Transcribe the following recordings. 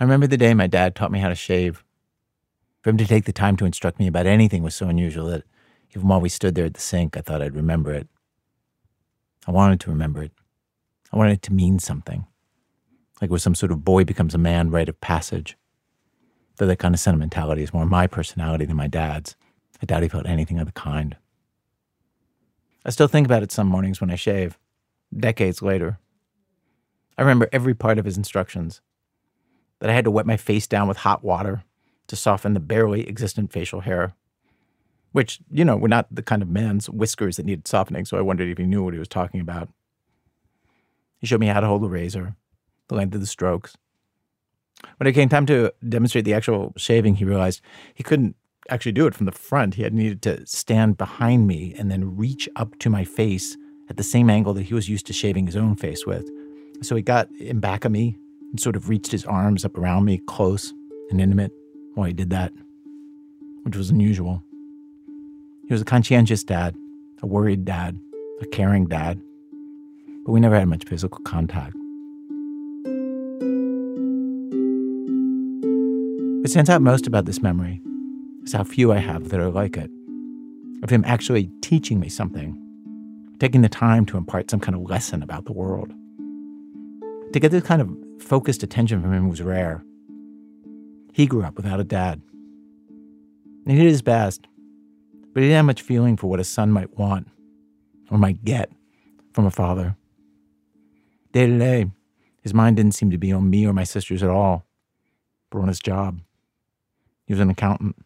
I remember the day my dad taught me how to shave. For him to take the time to instruct me about anything was so unusual that even while we stood there at the sink, I thought I'd remember it. I wanted to remember it. I wanted it to mean something. Like it was some sort of boy becomes a man rite of passage. Though that kind of sentimentality is more my personality than my dad's. I doubt he felt anything of the kind. I still think about it some mornings when I shave, decades later. I remember every part of his instructions that I had to wet my face down with hot water to soften the barely existent facial hair, which, you know, were not the kind of man's whiskers that needed softening, so I wondered if he knew what he was talking about. He showed me how to hold the razor, the length of the strokes. When it came time to demonstrate the actual shaving, he realized he couldn't actually do it from the front. He had needed to stand behind me and then reach up to my face at the same angle that he was used to shaving his own face with. So he got in back of me and sort of reached his arms up around me, close and intimate, while he did that, which was unusual. He was a conscientious dad, a worried dad, a caring dad, but we never had much physical contact. What stands out most about this memory is how few I have that are like it. Of him actually teaching me something, taking the time to impart some kind of lesson about the world. To get this kind of focused attention from him was rare. He grew up without a dad. And he did his best, but he didn't have much feeling for what a son might want or might get from a father. Day to day, his mind didn't seem to be on me or my sisters at all, but on his job. He was an accountant,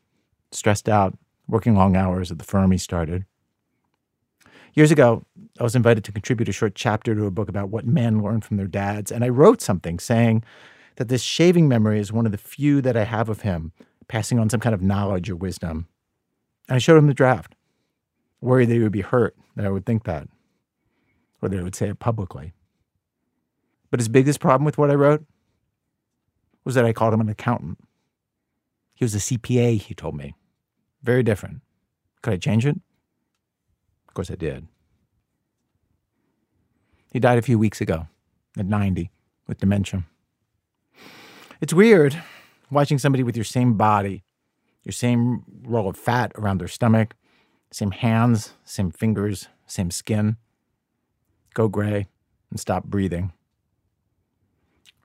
stressed out, working long hours at the firm he started. Years ago, I was invited to contribute a short chapter to a book about what men learn from their dads, and I wrote something saying that this shaving memory is one of the few that I have of him, passing on some kind of knowledge or wisdom. And I showed him the draft, worried that he would be hurt that I would think that, or that I would say it publicly. But his biggest problem with what I wrote was that I called him an accountant. He was a CPA, he told me. Very different. Could I change it? Of course I did. He died a few weeks ago at 90 with dementia. It's weird watching somebody with your same body, your same roll of fat around their stomach, same hands, same fingers, same skin, go gray and stop breathing.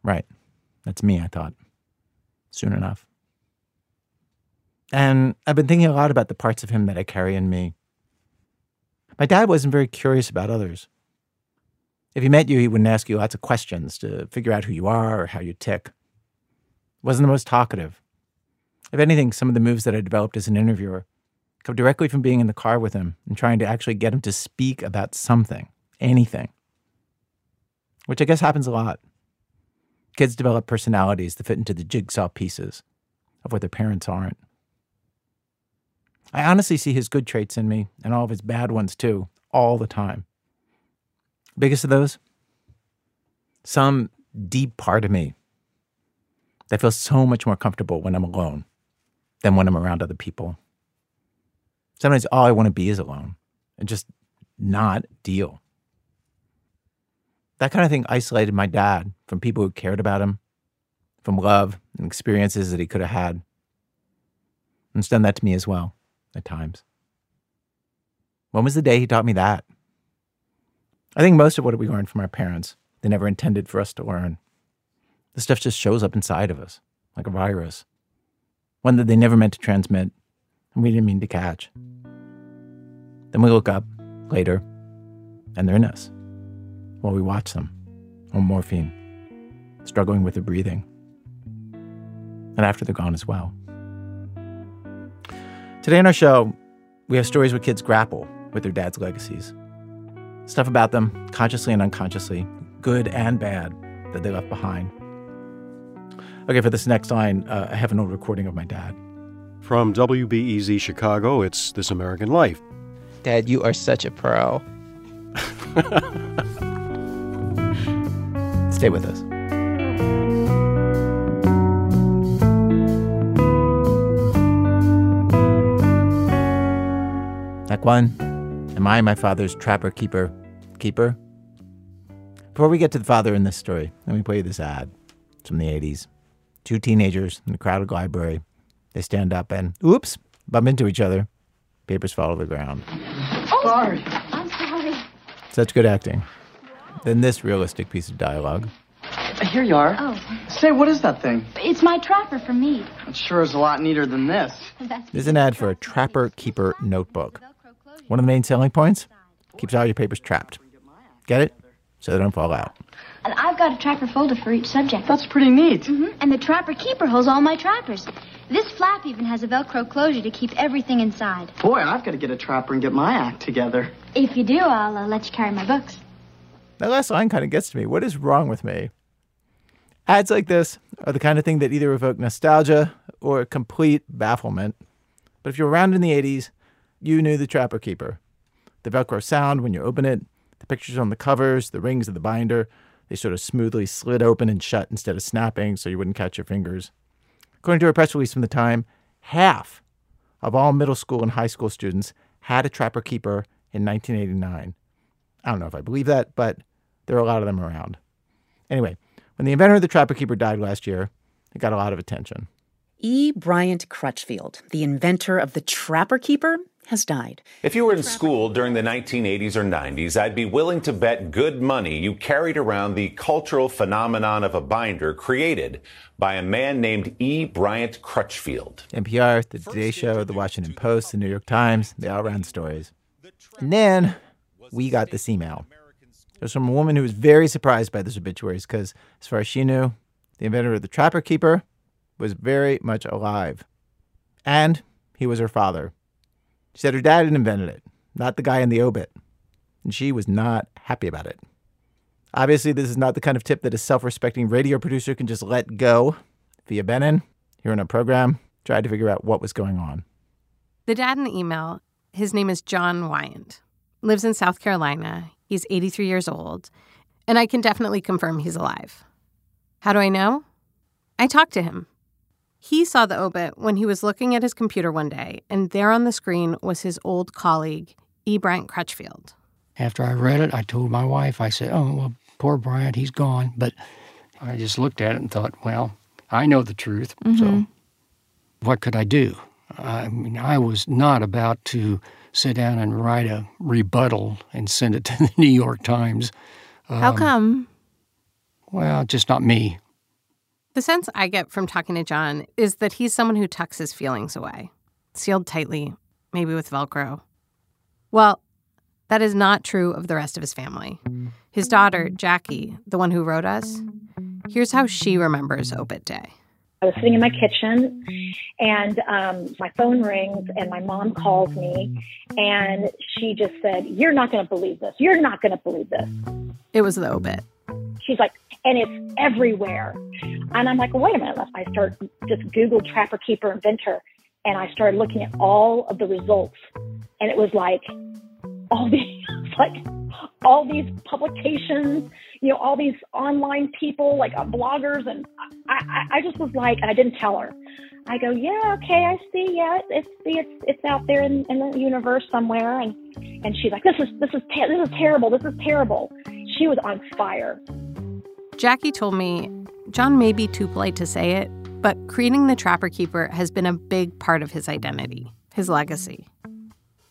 Right. That's me, I thought. Soon enough. And I've been thinking a lot about the parts of him that I carry in me my dad wasn't very curious about others. If he met you, he wouldn't ask you lots of questions to figure out who you are or how you tick. Wasn't the most talkative. If anything, some of the moves that I developed as an interviewer come directly from being in the car with him and trying to actually get him to speak about something, anything. Which I guess happens a lot. Kids develop personalities that fit into the jigsaw pieces of what their parents aren't. I honestly see his good traits in me and all of his bad ones too, all the time. Biggest of those? Some deep part of me that feels so much more comfortable when I'm alone than when I'm around other people. Sometimes all I want to be is alone and just not deal. That kind of thing isolated my dad from people who cared about him, from love and experiences that he could have had. And it's done that to me as well at times. When was the day he taught me that? I think most of what we learn from our parents, they never intended for us to learn. The stuff just shows up inside of us, like a virus, one that they never meant to transmit, and we didn't mean to catch. Then we look up later, and they're in us while we watch them on morphine, struggling with their breathing, and after they're gone as well. Today on our show, we have stories where kids grapple with their dad's legacies. Stuff about them, consciously and unconsciously, good and bad, that they left behind. Okay, for this next line, uh, I have an old recording of my dad. From WBEZ Chicago, it's This American Life. Dad, you are such a pro. Stay with us. Act one Am I my father's trapper keeper? Keeper? Before we get to the father in this story, let me play you this ad. It's from the 80s. Two teenagers in a crowded library. They stand up and, oops, bump into each other. Papers fall to the ground. Oh, sorry. I'm sorry. Such good acting. Then this realistic piece of dialogue. Uh, here you are. Oh, Say, what is that thing? it's my trapper for me. It sure is a lot neater than this. That's There's an ad for a Trapper Keeper notebook. One of the main selling points keeps all your papers trapped. Get it? So they don't fall out. And I've got a trapper folder for each subject. That's pretty neat. Mhm. And the trapper keeper holds all my trappers. This flap even has a Velcro closure to keep everything inside. Boy, I've got to get a trapper and get my act together. If you do, I'll uh, let you carry my books. That last line kind of gets to me. What is wrong with me? Ads like this are the kind of thing that either evoke nostalgia or complete bafflement. But if you're around in the 80s, you knew the Trapper Keeper. The Velcro sound when you open it, the pictures on the covers, the rings of the binder, they sort of smoothly slid open and shut instead of snapping so you wouldn't catch your fingers. According to a press release from the time, half of all middle school and high school students had a Trapper Keeper in 1989. I don't know if I believe that, but there are a lot of them around. Anyway, when the inventor of the Trapper Keeper died last year, it got a lot of attention. E. Bryant Crutchfield, the inventor of the Trapper Keeper, has died. If you were in school during the 1980s or 90s, I'd be willing to bet good money you carried around the cultural phenomenon of a binder created by a man named E. Bryant Crutchfield. NPR, The Today Show, The Washington Post, The New York Times, they all ran stories. And then we got this email. It was from a woman who was very surprised by this obituaries because, as far as she knew, the inventor of the Trapper Keeper was very much alive. And he was her father. She said her dad had invented it, not the guy in the obit. And she was not happy about it. Obviously, this is not the kind of tip that a self respecting radio producer can just let go. Thea Benin, here in our program, tried to figure out what was going on. The dad in the email, his name is John Wyant, lives in South Carolina. He's 83 years old, and I can definitely confirm he's alive. How do I know? I talked to him. He saw the obit when he was looking at his computer one day, and there on the screen was his old colleague, E. Bryant Crutchfield. After I read it, I told my wife, I said, Oh, well, poor Bryant, he's gone. But I just looked at it and thought, Well, I know the truth. So mm-hmm. what could I do? I mean, I was not about to sit down and write a rebuttal and send it to the New York Times. How um, come? Well, just not me. The sense I get from talking to John is that he's someone who tucks his feelings away, sealed tightly, maybe with Velcro. Well, that is not true of the rest of his family. His daughter, Jackie, the one who wrote us, here's how she remembers Obit Day. I was sitting in my kitchen and um, my phone rings and my mom calls me and she just said, You're not going to believe this. You're not going to believe this. It was the obit. She's like, And it's everywhere. And I'm like, well, Wait a minute. I start just Google Trapper Keeper Inventor and I started looking at all of the results. And it was like, all these, like, all these publications, you know, all these online people, like uh, bloggers, and I, I, I just was like, I didn't tell her. I go, yeah, okay, I see, yeah, it's it's it's out there in, in the universe somewhere, and and she's like, this is this is this is terrible, this is terrible. She was on fire. Jackie told me John may be too polite to say it, but creating the Trapper Keeper has been a big part of his identity, his legacy.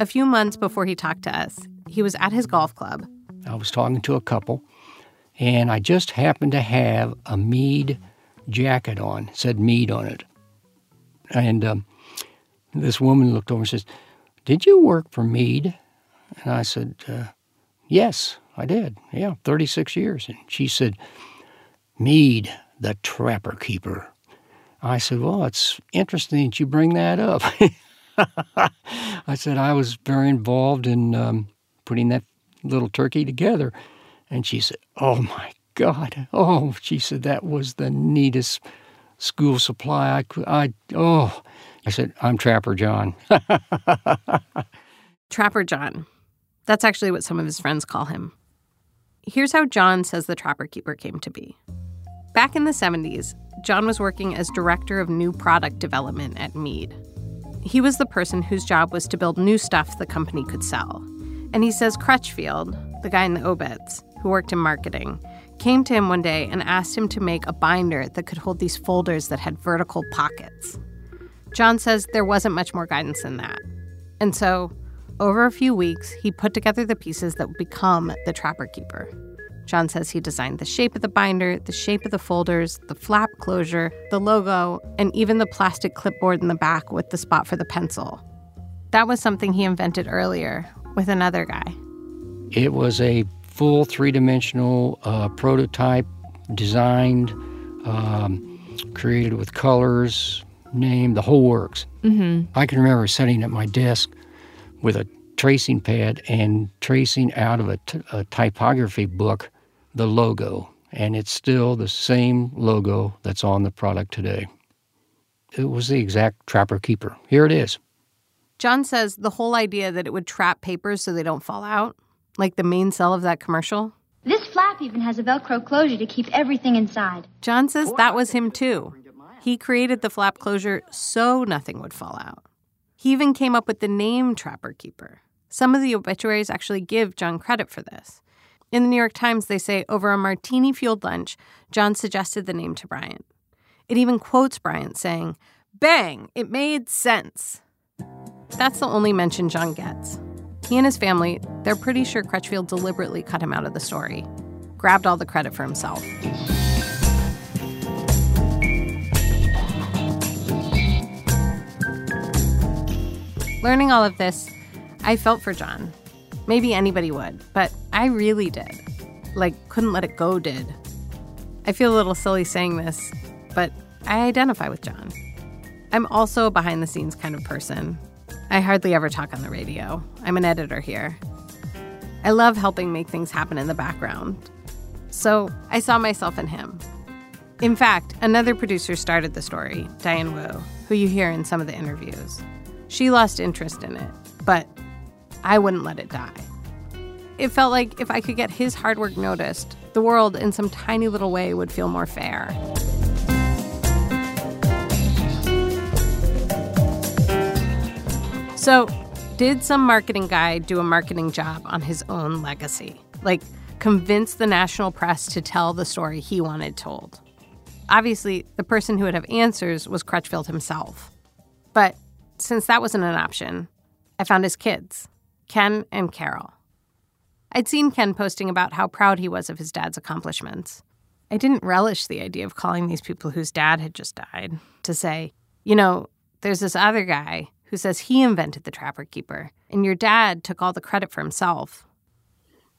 A few months before he talked to us, he was at his golf club. I was talking to a couple, and I just happened to have a Mead jacket on, said Mead on it. And um, this woman looked over and says, Did you work for Mead? And I said, uh, Yes, I did. Yeah, 36 years. And she said, Mead, the trapper keeper. I said, Well, it's interesting that you bring that up. I said, I was very involved in um, putting that little turkey together. And she said, Oh my God. Oh, she said, that was the neatest school supply I could. I, oh, I said, I'm Trapper John. Trapper John. That's actually what some of his friends call him. Here's how John says the Trapper Keeper came to be. Back in the 70s, John was working as director of new product development at Mead. He was the person whose job was to build new stuff the company could sell. And he says Crutchfield, the guy in the obits, who worked in marketing, came to him one day and asked him to make a binder that could hold these folders that had vertical pockets. John says there wasn't much more guidance than that. And so, over a few weeks, he put together the pieces that would become the Trapper Keeper. John says he designed the shape of the binder, the shape of the folders, the flap closure, the logo, and even the plastic clipboard in the back with the spot for the pencil. That was something he invented earlier with another guy. It was a full three dimensional uh, prototype designed, um, created with colors, named, the whole works. Mm-hmm. I can remember sitting at my desk with a tracing pad and tracing out of a, t- a typography book the logo, and it's still the same logo that's on the product today. It was the exact Trapper Keeper. Here it is. John says the whole idea that it would trap papers so they don't fall out, like the main cell of that commercial. This flap even has a Velcro closure to keep everything inside. John says that was him too. He created the flap closure so nothing would fall out. He even came up with the name Trapper Keeper. Some of the obituaries actually give John credit for this. In the New York Times, they say over a martini fueled lunch, John suggested the name to Bryant. It even quotes Bryant saying, Bang, it made sense. That's the only mention John gets. He and his family, they're pretty sure Crutchfield deliberately cut him out of the story, grabbed all the credit for himself. Learning all of this, I felt for John. Maybe anybody would, but I really did. Like, couldn't let it go, did. I feel a little silly saying this, but I identify with John. I'm also a behind the scenes kind of person. I hardly ever talk on the radio. I'm an editor here. I love helping make things happen in the background. So I saw myself in him. In fact, another producer started the story, Diane Wu, who you hear in some of the interviews. She lost interest in it, but I wouldn't let it die. It felt like if I could get his hard work noticed, the world in some tiny little way would feel more fair. So, did some marketing guy do a marketing job on his own legacy? Like, convince the national press to tell the story he wanted told? Obviously, the person who would have answers was Crutchfield himself. But since that wasn't an option, I found his kids, Ken and Carol. I'd seen Ken posting about how proud he was of his dad's accomplishments. I didn't relish the idea of calling these people whose dad had just died to say, you know, there's this other guy who says he invented the Trapper Keeper, and your dad took all the credit for himself.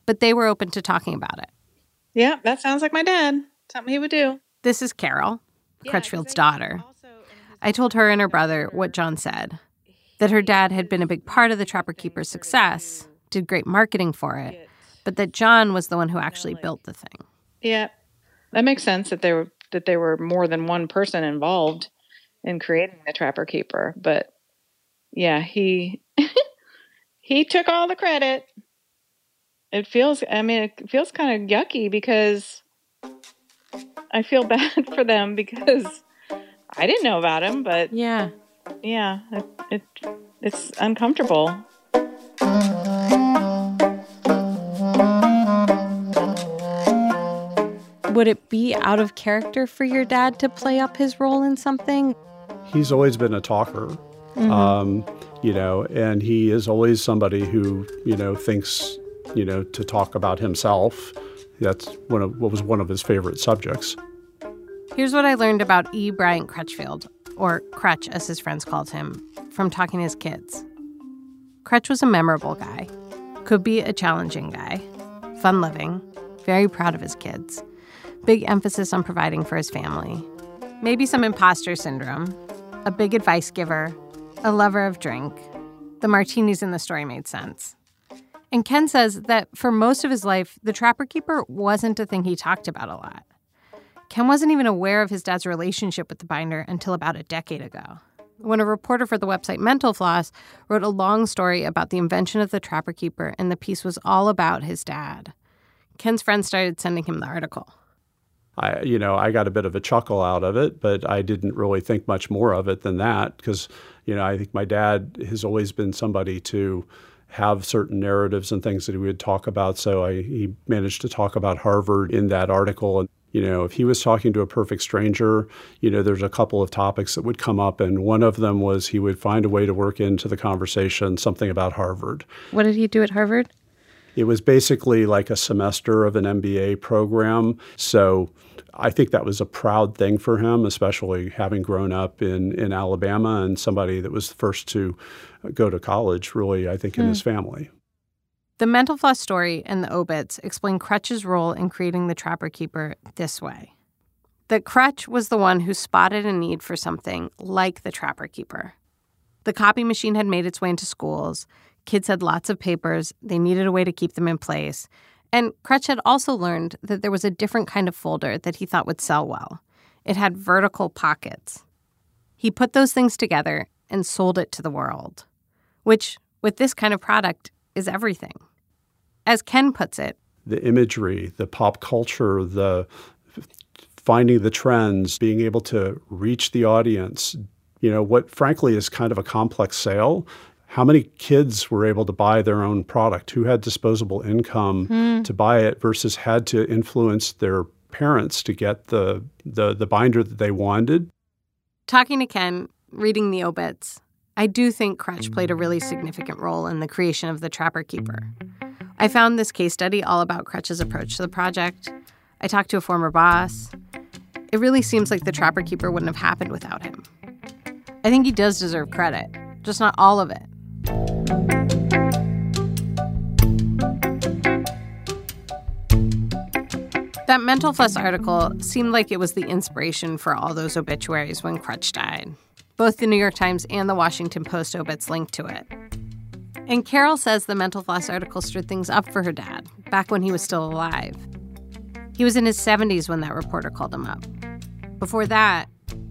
But they were open to talking about it. Yeah, that sounds like my dad. Something he would do. This is Carol, Crutchfield's daughter. I told her and her brother what John said that her dad had been a big part of the Trapper Keeper's success, did great marketing for it, but that John was the one who actually built the thing. Yeah, that makes sense that there were that there were more than one person involved in creating the Trapper Keeper. But yeah, he he took all the credit. It feels, I mean, it feels kind of yucky because I feel bad for them because I didn't know about him, but yeah, yeah, it, it it's uncomfortable. Would it be out of character for your dad to play up his role in something? He's always been a talker, Mhm. um, you know, and he is always somebody who, you know, thinks, you know, to talk about himself. That's one of what was one of his favorite subjects. Here's what I learned about E. Bryant Crutchfield, or Crutch as his friends called him, from talking to his kids. Crutch was a memorable guy, could be a challenging guy, fun living, very proud of his kids, big emphasis on providing for his family, maybe some imposter syndrome, a big advice giver, a lover of drink. The martinis in the story made sense. And Ken says that for most of his life, the Trapper Keeper wasn't a thing he talked about a lot. Ken wasn't even aware of his dad's relationship with the binder until about a decade ago. When a reporter for the website Mental Floss wrote a long story about the invention of the Trapper Keeper, and the piece was all about his dad. Ken's friends started sending him the article. I, you know, I got a bit of a chuckle out of it, but I didn't really think much more of it than that because, you know, I think my dad has always been somebody to, have certain narratives and things that he would talk about. So I, he managed to talk about Harvard in that article. And, you know, if he was talking to a perfect stranger, you know, there's a couple of topics that would come up. And one of them was he would find a way to work into the conversation something about Harvard. What did he do at Harvard? It was basically like a semester of an MBA program. So I think that was a proud thing for him, especially having grown up in, in Alabama and somebody that was the first to go to college, really, I think, in his hmm. family. The mental floss story and the obits explain Crutch's role in creating the Trapper Keeper this way that Crutch was the one who spotted a need for something like the Trapper Keeper. The copy machine had made its way into schools. Kids had lots of papers, they needed a way to keep them in place. And Crutch had also learned that there was a different kind of folder that he thought would sell well. It had vertical pockets. He put those things together and sold it to the world, which, with this kind of product, is everything. As Ken puts it, the imagery, the pop culture, the finding the trends, being able to reach the audience, you know, what frankly is kind of a complex sale how many kids were able to buy their own product? Who had disposable income mm. to buy it versus had to influence their parents to get the, the, the binder that they wanted? Talking to Ken, reading the obits, I do think Crutch played a really significant role in the creation of the Trapper Keeper. I found this case study all about Crutch's approach to the project. I talked to a former boss. It really seems like the Trapper Keeper wouldn't have happened without him. I think he does deserve credit, just not all of it. That Mental Floss article seemed like it was the inspiration for all those obituaries when Crutch died. Both the New York Times and the Washington Post obits linked to it. And Carol says the Mental Floss article stirred things up for her dad, back when he was still alive. He was in his 70s when that reporter called him up. Before that,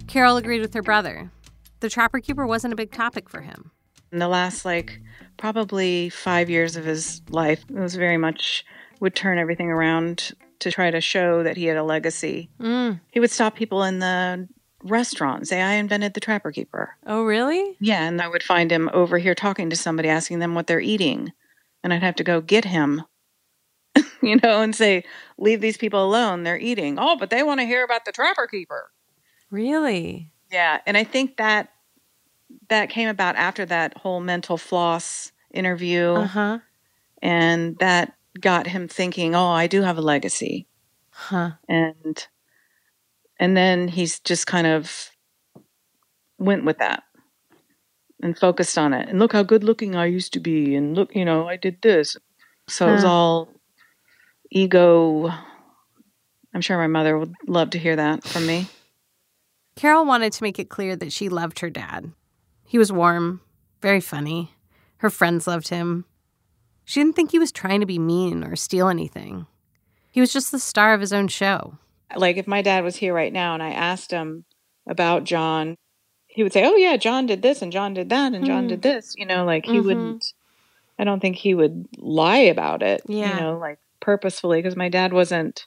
Carol agreed with her brother. The Trapper Keeper wasn't a big topic for him. In the last, like, probably five years of his life, it was very much would turn everything around to try to show that he had a legacy. Mm. He would stop people in the restaurant say, I invented the Trapper Keeper. Oh, really? Yeah. And I would find him over here talking to somebody, asking them what they're eating. And I'd have to go get him, you know, and say, leave these people alone. They're eating. Oh, but they want to hear about the Trapper Keeper. Really? Yeah. And I think that that came about after that whole mental floss interview. Uh-huh. And that got him thinking, "Oh, I do have a legacy." Huh. And and then he's just kind of went with that and focused on it. And look how good looking I used to be and look, you know, I did this. So huh. it was hmm. all ego. I'm sure my mother would love to hear that from me. Carol wanted to make it clear that she loved her dad. He was warm, very funny. Her friends loved him. She didn't think he was trying to be mean or steal anything. He was just the star of his own show. Like if my dad was here right now and I asked him about John, he would say, "Oh yeah, John did this and John did that and John mm. did this." You know, like he mm-hmm. wouldn't I don't think he would lie about it, yeah. you know, like purposefully because my dad wasn't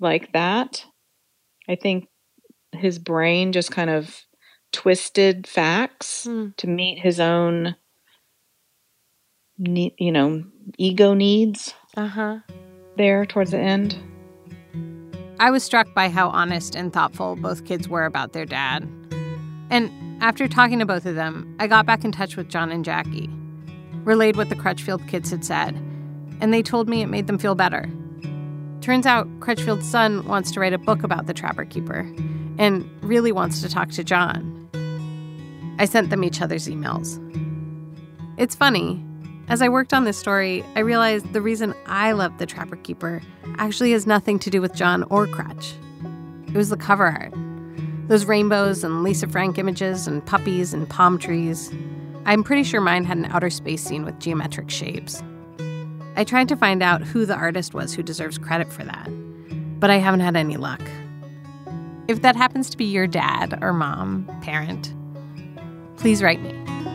like that. I think his brain just kind of twisted facts mm. to meet his own you know ego needs uh-huh there towards the end i was struck by how honest and thoughtful both kids were about their dad. And after talking to both of them i got back in touch with john and jackie relayed what the crutchfield kids had said and they told me it made them feel better. Turns out crutchfield's son wants to write a book about the trapper keeper and really wants to talk to john. I sent them each other's emails. It's funny as I worked on this story, I realized the reason I loved The Trapper Keeper actually has nothing to do with John or Crutch. It was the cover art. Those rainbows and Lisa Frank images and puppies and palm trees. I'm pretty sure mine had an outer space scene with geometric shapes. I tried to find out who the artist was who deserves credit for that, but I haven't had any luck. If that happens to be your dad or mom, parent, please write me.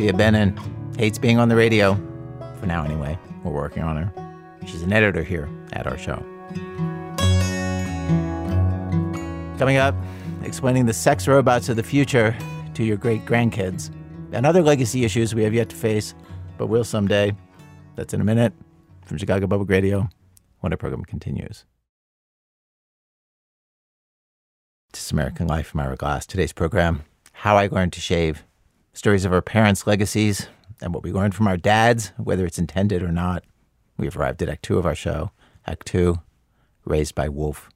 Thea Benin hates being on the radio. For now, anyway. We're working on her. She's an editor here at our show. Coming up, explaining the sex robots of the future to your great grandkids and other legacy issues we have yet to face, but will someday. That's in a minute from Chicago Public Radio when our program continues. This American Life, I'm Ira Glass. Today's program, How I Learned to Shave. Stories of our parents' legacies and what we learned from our dads, whether it's intended or not. We have arrived at Act Two of our show. Act Two, Raised by Wolf.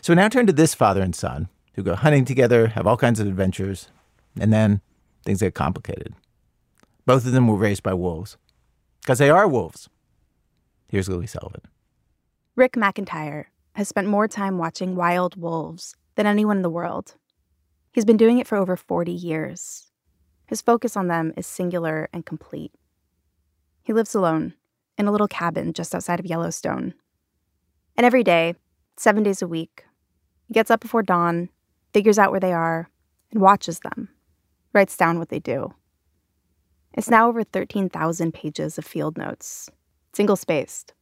So now turn to this father and son who go hunting together, have all kinds of adventures, and then things get complicated. Both of them were raised by wolves because they are wolves. Here's Lily Sullivan. Rick McIntyre has spent more time watching wild wolves than anyone in the world. He's been doing it for over 40 years. His focus on them is singular and complete. He lives alone in a little cabin just outside of Yellowstone. And every day, seven days a week, he gets up before dawn, figures out where they are, and watches them, writes down what they do. It's now over 13,000 pages of field notes, single spaced.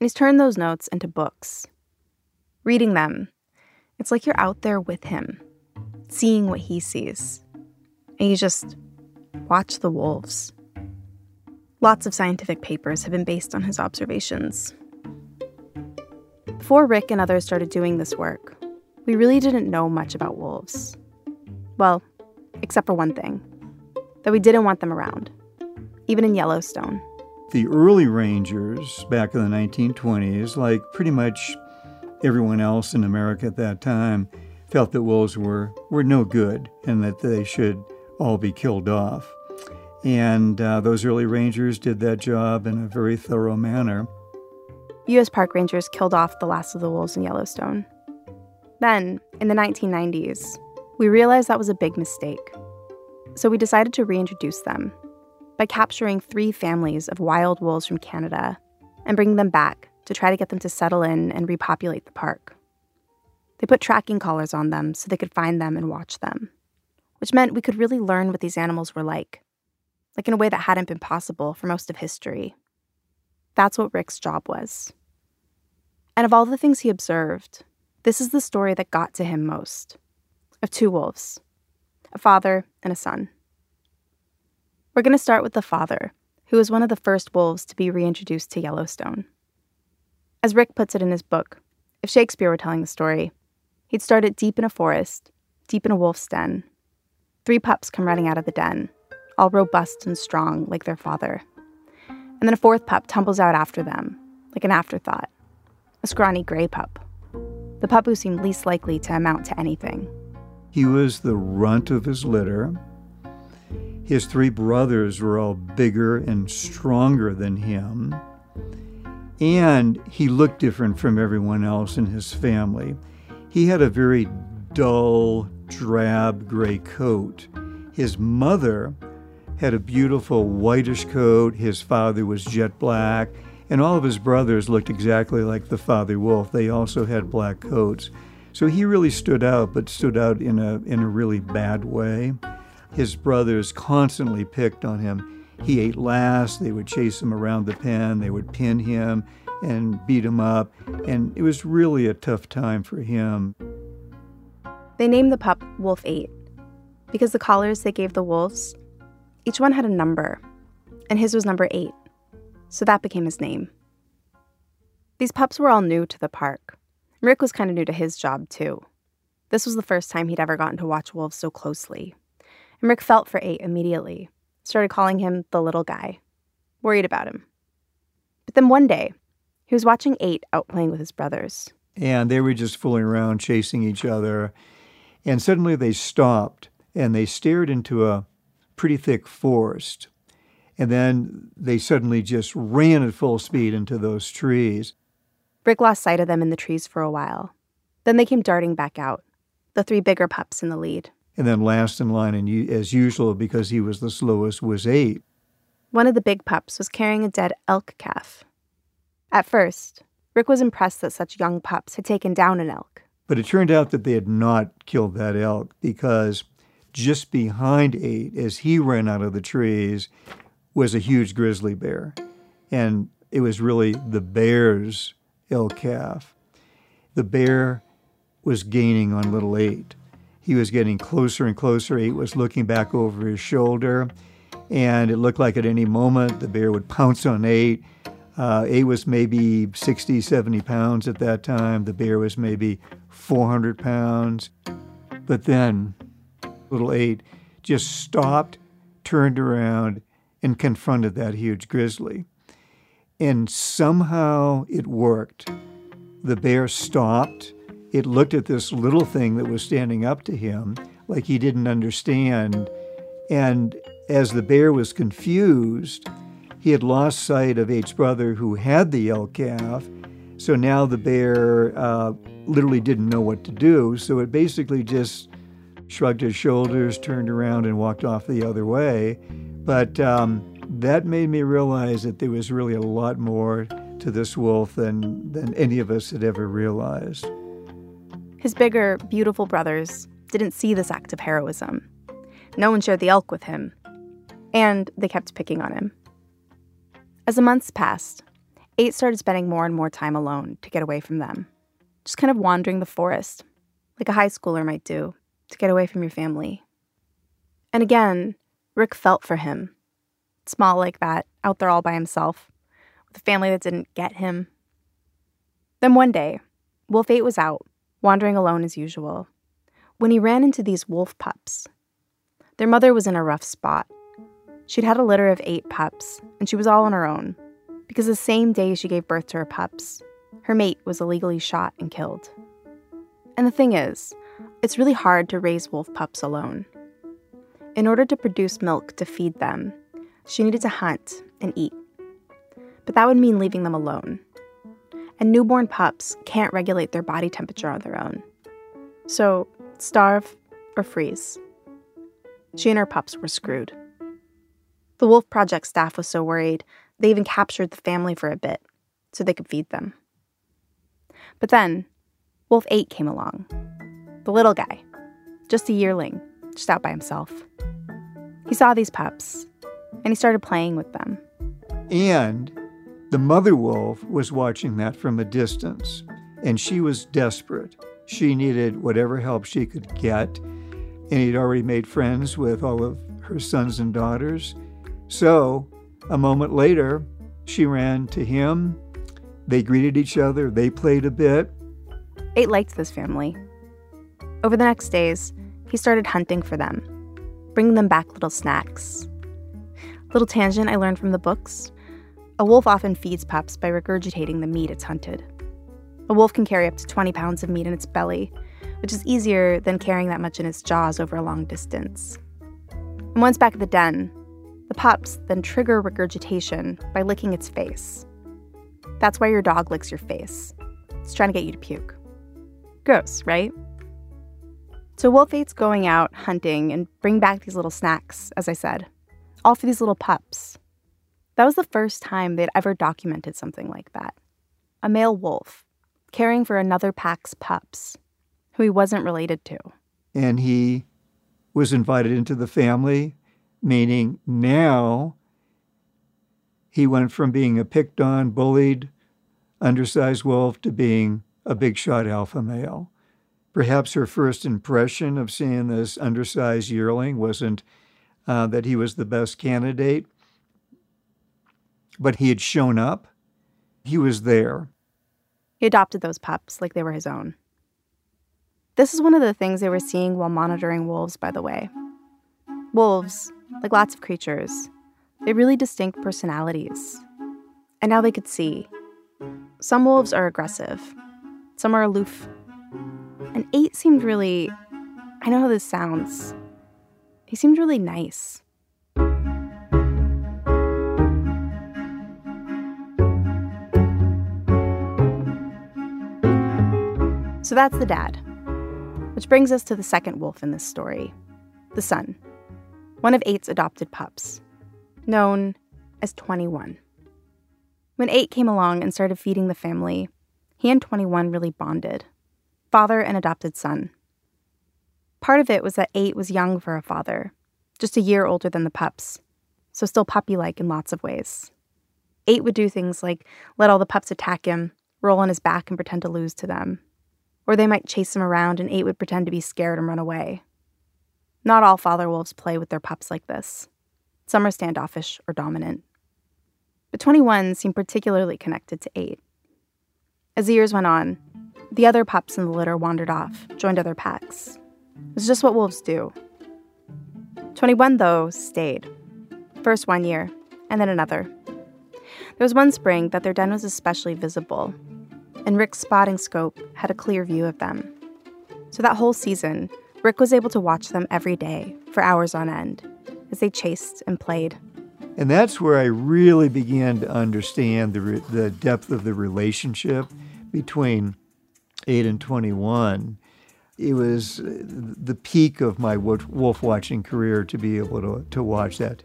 And he's turned those notes into books. Reading them, it's like you're out there with him, seeing what he sees. And you just watch the wolves. Lots of scientific papers have been based on his observations. Before Rick and others started doing this work, we really didn't know much about wolves. Well, except for one thing that we didn't want them around, even in Yellowstone. The early rangers back in the 1920s, like pretty much everyone else in America at that time, felt that wolves were, were no good and that they should all be killed off. And uh, those early rangers did that job in a very thorough manner. U.S. park rangers killed off the last of the wolves in Yellowstone. Then, in the 1990s, we realized that was a big mistake. So we decided to reintroduce them by capturing three families of wild wolves from Canada and bringing them back to try to get them to settle in and repopulate the park. They put tracking collars on them so they could find them and watch them, which meant we could really learn what these animals were like, like in a way that hadn't been possible for most of history. That's what Rick's job was. And of all the things he observed, this is the story that got to him most of two wolves, a father and a son. We're going to start with the father, who was one of the first wolves to be reintroduced to Yellowstone. As Rick puts it in his book, if Shakespeare were telling the story, he'd start it deep in a forest, deep in a wolf's den. Three pups come running out of the den, all robust and strong like their father. And then a fourth pup tumbles out after them, like an afterthought, a scrawny gray pup the pup who seemed least likely to amount to anything. He was the runt of his litter. His three brothers were all bigger and stronger than him. And he looked different from everyone else in his family. He had a very dull, drab gray coat. His mother had a beautiful whitish coat. His father was jet black. And all of his brothers looked exactly like the father wolf. They also had black coats. So he really stood out, but stood out in a, in a really bad way. His brothers constantly picked on him. He ate last. They would chase him around the pen. They would pin him and beat him up. And it was really a tough time for him. They named the pup Wolf 8 because the collars they gave the wolves, each one had a number, and his was number 8 so that became his name. These pups were all new to the park. Rick was kind of new to his job, too. This was the first time he'd ever gotten to watch wolves so closely. And Rick felt for Eight immediately, started calling him the little guy, worried about him. But then one day, he was watching Eight out playing with his brothers. And they were just fooling around, chasing each other. And suddenly they stopped and they stared into a pretty thick forest. And then they suddenly just ran at full speed into those trees. Rick lost sight of them in the trees for a while. Then they came darting back out, the three bigger pups in the lead. And then last in line, and as usual, because he was the slowest, was eight. One of the big pups was carrying a dead elk calf. At first, Rick was impressed that such young pups had taken down an elk. But it turned out that they had not killed that elk because just behind eight, as he ran out of the trees, was a huge grizzly bear. And it was really the bear's elk calf. The bear was gaining on little eight. He was getting closer and closer. Eight was looking back over his shoulder, and it looked like at any moment the bear would pounce on eight. Uh, eight was maybe 60, 70 pounds at that time. The bear was maybe 400 pounds. But then little eight just stopped, turned around, and confronted that huge grizzly. And somehow it worked. The bear stopped. It looked at this little thing that was standing up to him like he didn't understand. And as the bear was confused, he had lost sight of Eight's brother who had the elk calf. So now the bear uh, literally didn't know what to do. So it basically just shrugged his shoulders, turned around, and walked off the other way. But um, that made me realize that there was really a lot more to this wolf than, than any of us had ever realized. His bigger, beautiful brothers didn't see this act of heroism. No one shared the elk with him, and they kept picking on him. As the months passed, Eight started spending more and more time alone to get away from them, just kind of wandering the forest, like a high schooler might do, to get away from your family. And again, Rick felt for him. Small like that, out there all by himself, with a family that didn't get him. Then one day, Wolf 8 was out, wandering alone as usual, when he ran into these wolf pups. Their mother was in a rough spot. She'd had a litter of eight pups, and she was all on her own, because the same day she gave birth to her pups, her mate was illegally shot and killed. And the thing is, it's really hard to raise wolf pups alone. In order to produce milk to feed them, she needed to hunt and eat. But that would mean leaving them alone. And newborn pups can't regulate their body temperature on their own. So, starve or freeze. She and her pups were screwed. The Wolf Project staff was so worried, they even captured the family for a bit so they could feed them. But then, Wolf 8 came along. The little guy, just a yearling, just out by himself. He saw these pups and he started playing with them. And the mother wolf was watching that from a distance, and she was desperate. She needed whatever help she could get, and he'd already made friends with all of her sons and daughters. So, a moment later, she ran to him. They greeted each other, they played a bit. Eight liked this family. Over the next days, he started hunting for them, bringing them back little snacks. Little tangent I learned from the books a wolf often feeds pups by regurgitating the meat it's hunted. A wolf can carry up to 20 pounds of meat in its belly, which is easier than carrying that much in its jaws over a long distance. And once back at the den, the pups then trigger regurgitation by licking its face. That's why your dog licks your face. It's trying to get you to puke. Gross, right? So Wolf Eight's going out hunting and bring back these little snacks, as I said, all for these little pups. That was the first time they'd ever documented something like that. A male wolf caring for another pack's pups, who he wasn't related to. And he was invited into the family, meaning now he went from being a picked on, bullied, undersized wolf to being a big shot alpha male. Perhaps her first impression of seeing this undersized yearling wasn't uh, that he was the best candidate, but he had shown up. He was there. He adopted those pups like they were his own. This is one of the things they were seeing while monitoring wolves, by the way. Wolves, like lots of creatures, they really distinct personalities. And now they could see. Some wolves are aggressive, some are aloof. And eight seemed really, I know how this sounds, he seemed really nice. So that's the dad. Which brings us to the second wolf in this story the son, one of Eight's adopted pups, known as 21. When Eight came along and started feeding the family, he and 21 really bonded father and adopted son. Part of it was that Eight was young for a father, just a year older than the pups, so still puppy like in lots of ways. Eight would do things like let all the pups attack him, roll on his back, and pretend to lose to them Or they might chase him around and 8 would pretend to be scared and run away. Not all father wolves play with their pups like this. Some are standoffish or dominant. But 21 seemed particularly connected to 8. As the years went on, the other pups in the litter wandered off, joined other packs. It was just what wolves do. 21, though, stayed. First one year, and then another. There was one spring that their den was especially visible, and Rick's spotting scope had a clear view of them. So that whole season, Rick was able to watch them every day for hours on end as they chased and played. And that's where I really began to understand the, re- the depth of the relationship between 8 and 21. It was uh, the peak of my wolf watching career to be able to, to watch that.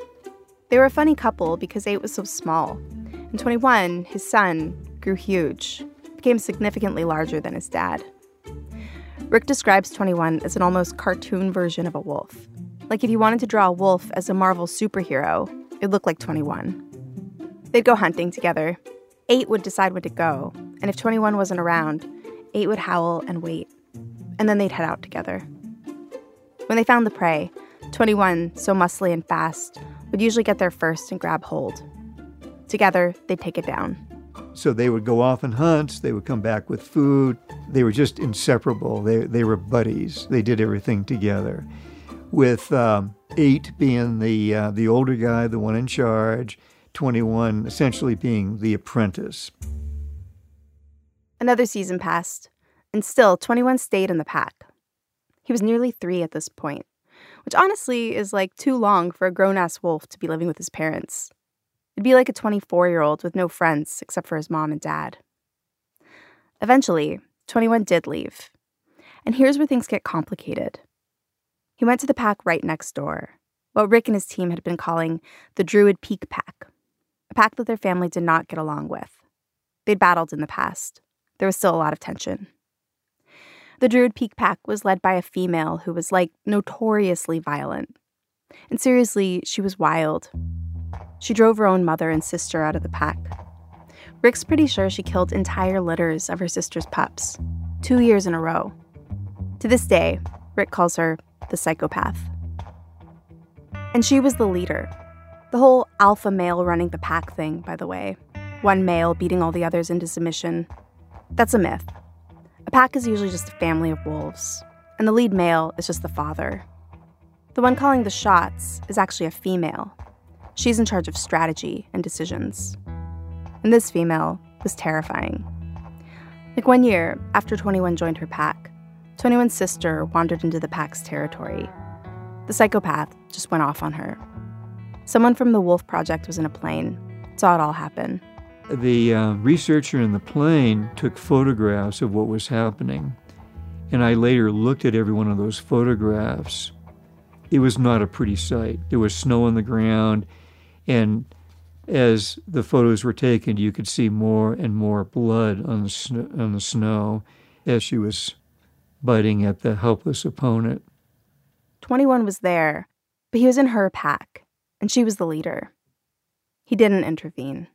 They were a funny couple because 8 was so small. And 21, his son, grew huge, became significantly larger than his dad. Rick describes 21 as an almost cartoon version of a wolf. Like if you wanted to draw a wolf as a Marvel superhero, it looked like 21. They'd go hunting together. 8 would decide when to go, and if 21 wasn't around, 8 would howl and wait. And then they'd head out together. When they found the prey, 21, so muscly and fast, would usually get there first and grab hold. Together, they'd take it down. So they would go off and hunt, they would come back with food. They were just inseparable. They, they were buddies. They did everything together. With um, eight being the, uh, the older guy, the one in charge, 21 essentially being the apprentice. Another season passed, and still 21 stayed in the pack. He was nearly three at this point, which honestly is like too long for a grown ass wolf to be living with his parents. It'd be like a 24 year old with no friends except for his mom and dad. Eventually, 21 did leave. And here's where things get complicated. He went to the pack right next door, what Rick and his team had been calling the Druid Peak Pack, a pack that their family did not get along with. They'd battled in the past. There was still a lot of tension. The Druid Peak Pack was led by a female who was like notoriously violent. And seriously, she was wild. She drove her own mother and sister out of the pack. Rick's pretty sure she killed entire litters of her sister's pups, two years in a row. To this day, Rick calls her the psychopath. And she was the leader. The whole alpha male running the pack thing, by the way. One male beating all the others into submission. That's a myth. A pack is usually just a family of wolves, and the lead male is just the father. The one calling the shots is actually a female, She's in charge of strategy and decisions. And this female was terrifying. Like one year, after 21 joined her pack, 21's sister wandered into the pack's territory. The psychopath just went off on her. Someone from the Wolf Project was in a plane, saw it all happen. The uh, researcher in the plane took photographs of what was happening. And I later looked at every one of those photographs. It was not a pretty sight. There was snow on the ground. And as the photos were taken, you could see more and more blood on the, sn- on the snow as she was biting at the helpless opponent. 21 was there, but he was in her pack, and she was the leader. He didn't intervene.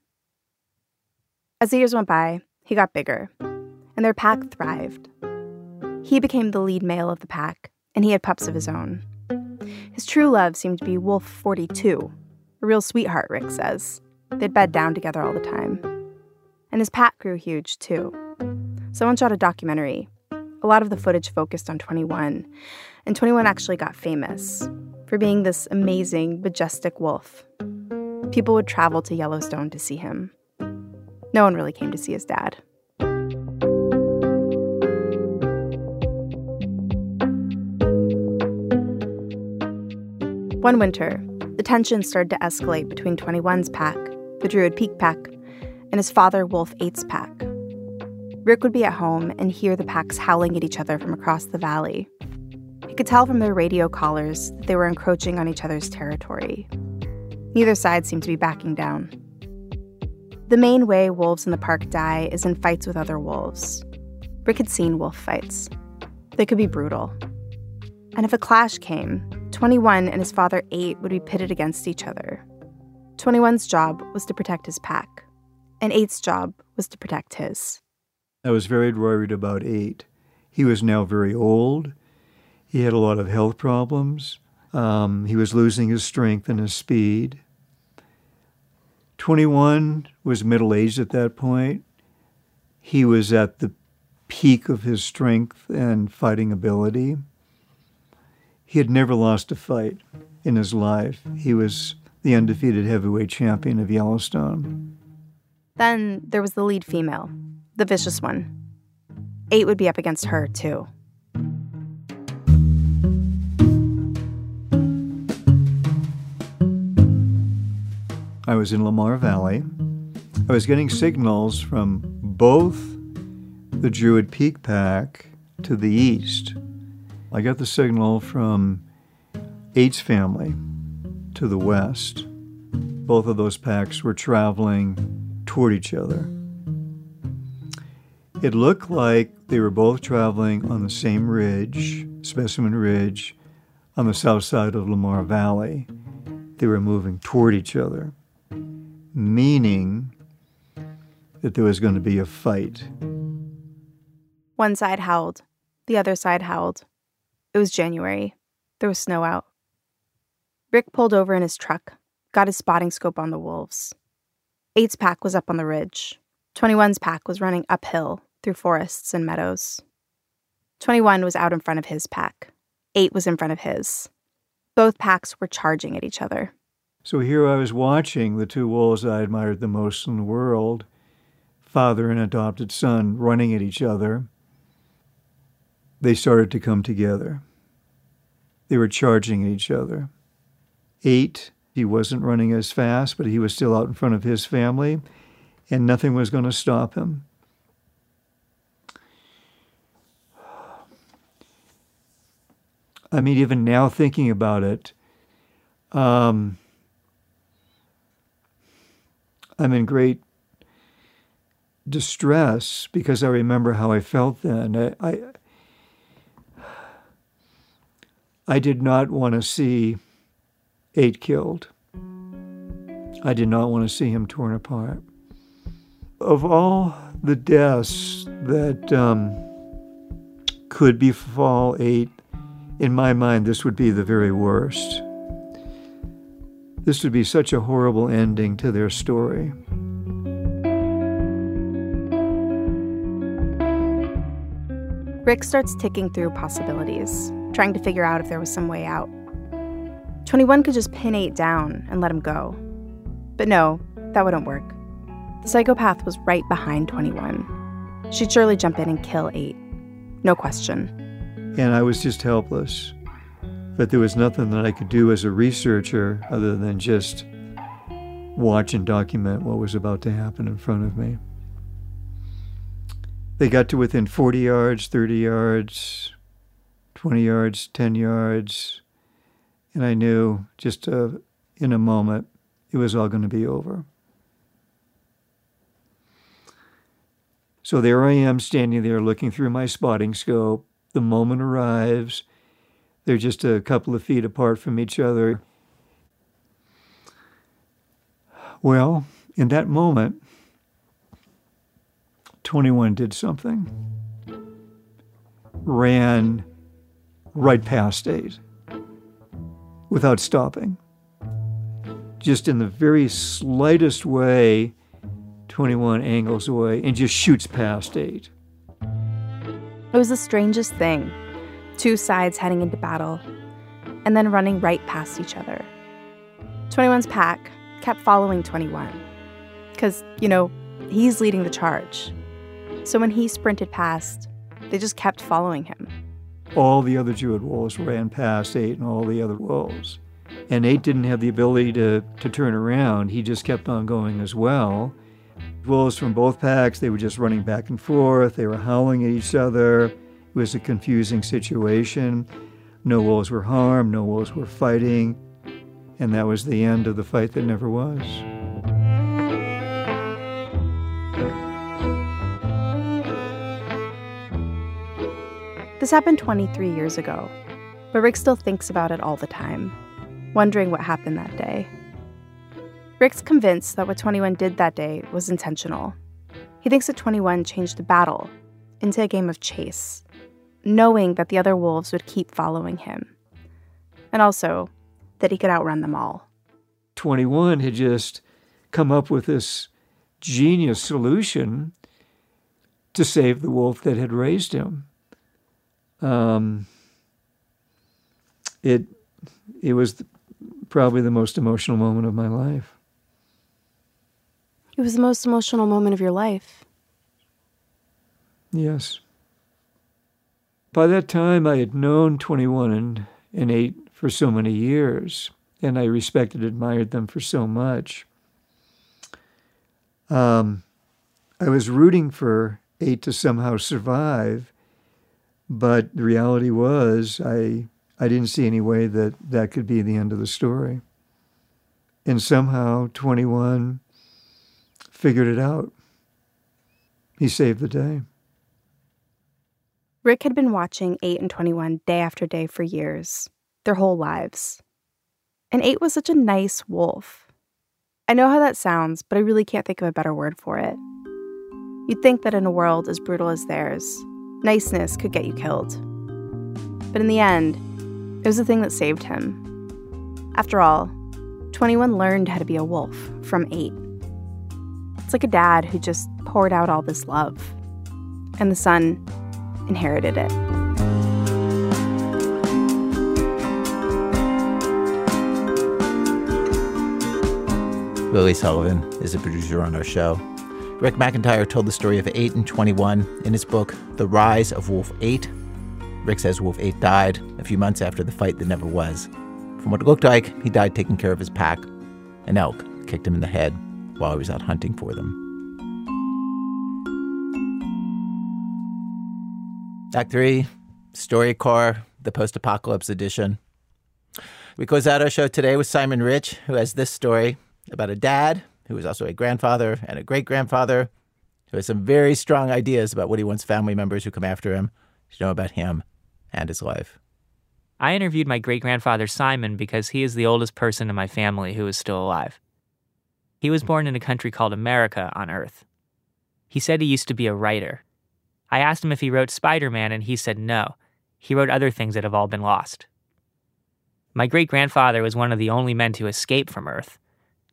As the years went by, he got bigger, and their pack thrived. He became the lead male of the pack, and he had pups of his own. His true love seemed to be Wolf 42, a real sweetheart, Rick says. They'd bed down together all the time. And his pack grew huge, too. Someone shot a documentary. A lot of the footage focused on 21, and 21 actually got famous for being this amazing, majestic wolf. People would travel to Yellowstone to see him. No one really came to see his dad. One winter, the tension started to escalate between 21's pack, the Druid Peak pack, and his father Wolf 8's pack. Rick would be at home and hear the packs howling at each other from across the valley. He could tell from their radio collars that they were encroaching on each other's territory. Neither side seemed to be backing down. The main way wolves in the park die is in fights with other wolves. Rick had seen wolf fights. They could be brutal. And if a clash came, 21 and his father 8 would be pitted against each other. 21's job was to protect his pack, and 8's job was to protect his. I was very worried about 8. He was now very old. He had a lot of health problems. Um, he was losing his strength and his speed. 21 was middle aged at that point. He was at the peak of his strength and fighting ability. He had never lost a fight in his life. He was the undefeated heavyweight champion of Yellowstone. Then there was the lead female, the vicious one. Eight would be up against her, too. I was in Lamar Valley. I was getting signals from both the Druid Peak Pack to the east. I got the signal from Eight's family to the west. Both of those packs were traveling toward each other. It looked like they were both traveling on the same ridge, Specimen Ridge, on the south side of Lamar Valley. They were moving toward each other meaning that there was going to be a fight. One side howled, the other side howled. It was January. There was snow out. Rick pulled over in his truck, got his spotting scope on the wolves. Eight's pack was up on the ridge. 21's pack was running uphill through forests and meadows. 21 was out in front of his pack. Eight was in front of his. Both packs were charging at each other. So here I was watching the two wolves I admired the most in the world, father and adopted son, running at each other. They started to come together. They were charging each other. Eight, he wasn't running as fast, but he was still out in front of his family, and nothing was going to stop him. I mean, even now thinking about it, um, I'm in great distress because I remember how I felt then. I, I, I did not want to see eight killed. I did not want to see him torn apart. Of all the deaths that um, could befall eight, in my mind, this would be the very worst. This would be such a horrible ending to their story. Rick starts ticking through possibilities, trying to figure out if there was some way out. 21 could just pin 8 down and let him go. But no, that wouldn't work. The psychopath was right behind 21. She'd surely jump in and kill 8. No question. And I was just helpless. But there was nothing that I could do as a researcher other than just watch and document what was about to happen in front of me. They got to within 40 yards, 30 yards, 20 yards, 10 yards, and I knew just uh, in a moment it was all going to be over. So there I am standing there looking through my spotting scope. The moment arrives. They're just a couple of feet apart from each other. Well, in that moment, 21 did something. Ran right past 8 without stopping. Just in the very slightest way, 21 angles away and just shoots past 8. It was the strangest thing two sides heading into battle, and then running right past each other. 21's pack kept following 21, because, you know, he's leading the charge. So when he sprinted past, they just kept following him. All the other Druid wolves ran past Eight and all the other wolves. And Eight didn't have the ability to, to turn around. He just kept on going as well. Wolves from both packs, they were just running back and forth. They were howling at each other. It was a confusing situation. No wolves were harmed, no wolves were fighting, and that was the end of the fight that never was. This happened 23 years ago, but Rick still thinks about it all the time, wondering what happened that day. Rick's convinced that what 21 did that day was intentional. He thinks that 21 changed the battle into a game of chase knowing that the other wolves would keep following him, and also that he could outrun them all. 21 had just come up with this genius solution to save the wolf that had raised him. Um, it it was probably the most emotional moment of my life. It was the most emotional moment of your life. Yes. By that time, I had known 21 and, and 8 for so many years, and I respected and admired them for so much. Um, I was rooting for 8 to somehow survive, but the reality was I, I didn't see any way that that could be the end of the story. And somehow 21 figured it out. He saved the day. Rick had been watching 8 and 21 day after day for years, their whole lives. And 8 was such a nice wolf. I know how that sounds, but I really can't think of a better word for it. You'd think that in a world as brutal as theirs, niceness could get you killed. But in the end, it was the thing that saved him. After all, 21 learned how to be a wolf from 8. It's like a dad who just poured out all this love, and the son inherited it. Lily Sullivan is a producer on our show. Rick McIntyre told the story of 8 and 21 in his book, The Rise of Wolf 8. Rick says Wolf 8 died a few months after the fight that never was. From what it looked like, he died taking care of his pack. An elk kicked him in the head while he was out hunting for them. Act 3, Story StoryCorps, the post apocalypse edition. We close out our show today with Simon Rich, who has this story about a dad who is also a grandfather and a great grandfather who has some very strong ideas about what he wants family members who come after him to know about him and his life. I interviewed my great grandfather Simon because he is the oldest person in my family who is still alive. He was born in a country called America on Earth. He said he used to be a writer. I asked him if he wrote Spider Man, and he said no. He wrote other things that have all been lost. My great grandfather was one of the only men to escape from Earth.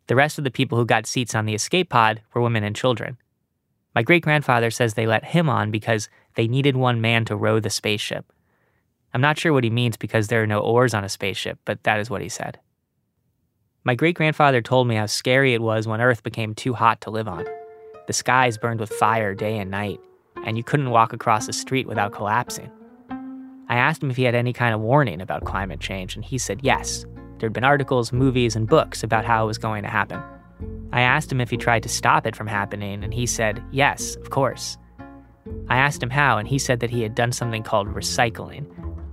The rest of the people who got seats on the escape pod were women and children. My great grandfather says they let him on because they needed one man to row the spaceship. I'm not sure what he means because there are no oars on a spaceship, but that is what he said. My great grandfather told me how scary it was when Earth became too hot to live on. The skies burned with fire day and night, and you couldn't walk across the street without collapsing. I asked him if he had any kind of warning about climate change, and he said yes. There'd been articles, movies, and books about how it was going to happen. I asked him if he tried to stop it from happening, and he said, yes, of course. I asked him how, and he said that he had done something called recycling,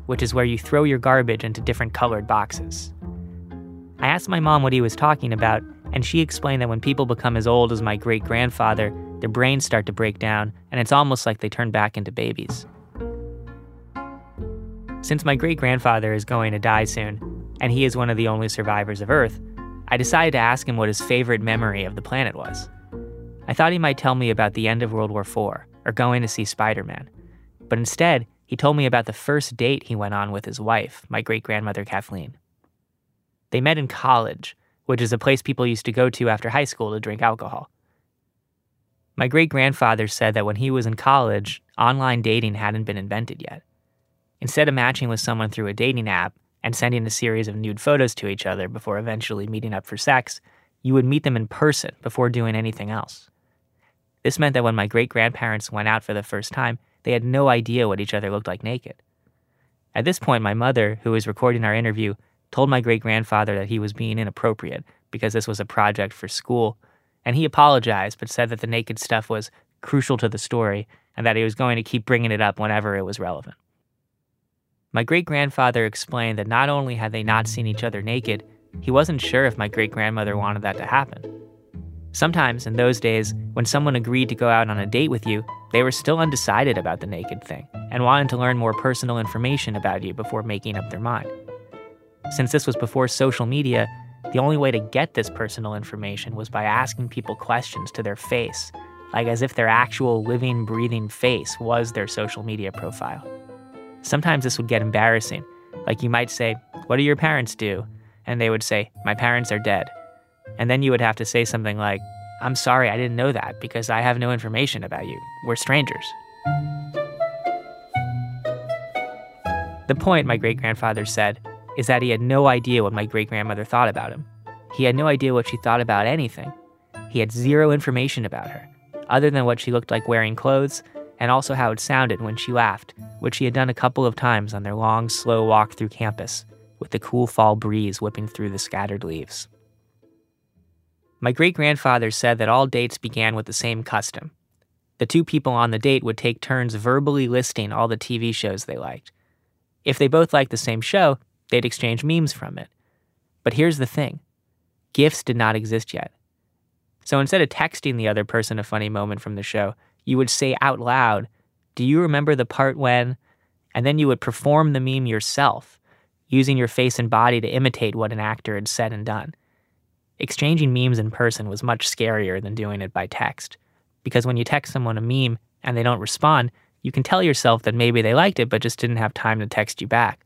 which is where you throw your garbage into different colored boxes. I asked my mom what he was talking about, and she explained that when people become as old as my great grandfather, their brains start to break down, and it's almost like they turn back into babies. Since my great grandfather is going to die soon, and he is one of the only survivors of Earth, I decided to ask him what his favorite memory of the planet was. I thought he might tell me about the end of World War IV or going to see Spider Man, but instead, he told me about the first date he went on with his wife, my great grandmother Kathleen. They met in college, which is a place people used to go to after high school to drink alcohol. My great grandfather said that when he was in college, online dating hadn't been invented yet. Instead of matching with someone through a dating app and sending a series of nude photos to each other before eventually meeting up for sex, you would meet them in person before doing anything else. This meant that when my great grandparents went out for the first time, they had no idea what each other looked like naked. At this point, my mother, who was recording our interview, told my great grandfather that he was being inappropriate because this was a project for school, and he apologized but said that the naked stuff was crucial to the story and that he was going to keep bringing it up whenever it was relevant. My great grandfather explained that not only had they not seen each other naked, he wasn't sure if my great grandmother wanted that to happen. Sometimes, in those days, when someone agreed to go out on a date with you, they were still undecided about the naked thing and wanted to learn more personal information about you before making up their mind. Since this was before social media, the only way to get this personal information was by asking people questions to their face, like as if their actual living, breathing face was their social media profile. Sometimes this would get embarrassing. Like you might say, What do your parents do? And they would say, My parents are dead. And then you would have to say something like, I'm sorry, I didn't know that because I have no information about you. We're strangers. The point, my great grandfather said, is that he had no idea what my great grandmother thought about him. He had no idea what she thought about anything. He had zero information about her, other than what she looked like wearing clothes and also how it sounded when she laughed, which she had done a couple of times on their long, slow walk through campus, with the cool fall breeze whipping through the scattered leaves. My great grandfather said that all dates began with the same custom. The two people on the date would take turns verbally listing all the TV shows they liked. If they both liked the same show, they'd exchange memes from it. But here's the thing GIFs did not exist yet. So instead of texting the other person a funny moment from the show, you would say out loud, Do you remember the part when? And then you would perform the meme yourself, using your face and body to imitate what an actor had said and done. Exchanging memes in person was much scarier than doing it by text, because when you text someone a meme and they don't respond, you can tell yourself that maybe they liked it but just didn't have time to text you back.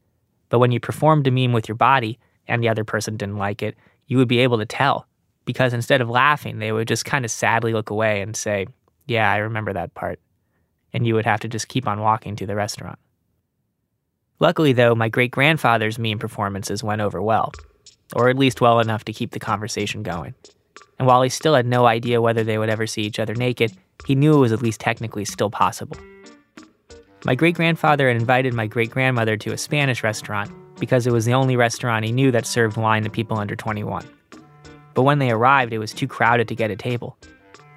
But when you performed a meme with your body and the other person didn't like it, you would be able to tell, because instead of laughing, they would just kind of sadly look away and say, Yeah, I remember that part. And you would have to just keep on walking to the restaurant. Luckily, though, my great grandfather's meme performances went over well or at least well enough to keep the conversation going. And while he still had no idea whether they would ever see each other naked, he knew it was at least technically still possible. My great grandfather had invited my great grandmother to a Spanish restaurant because it was the only restaurant he knew that served wine to people under 21. But when they arrived, it was too crowded to get a table.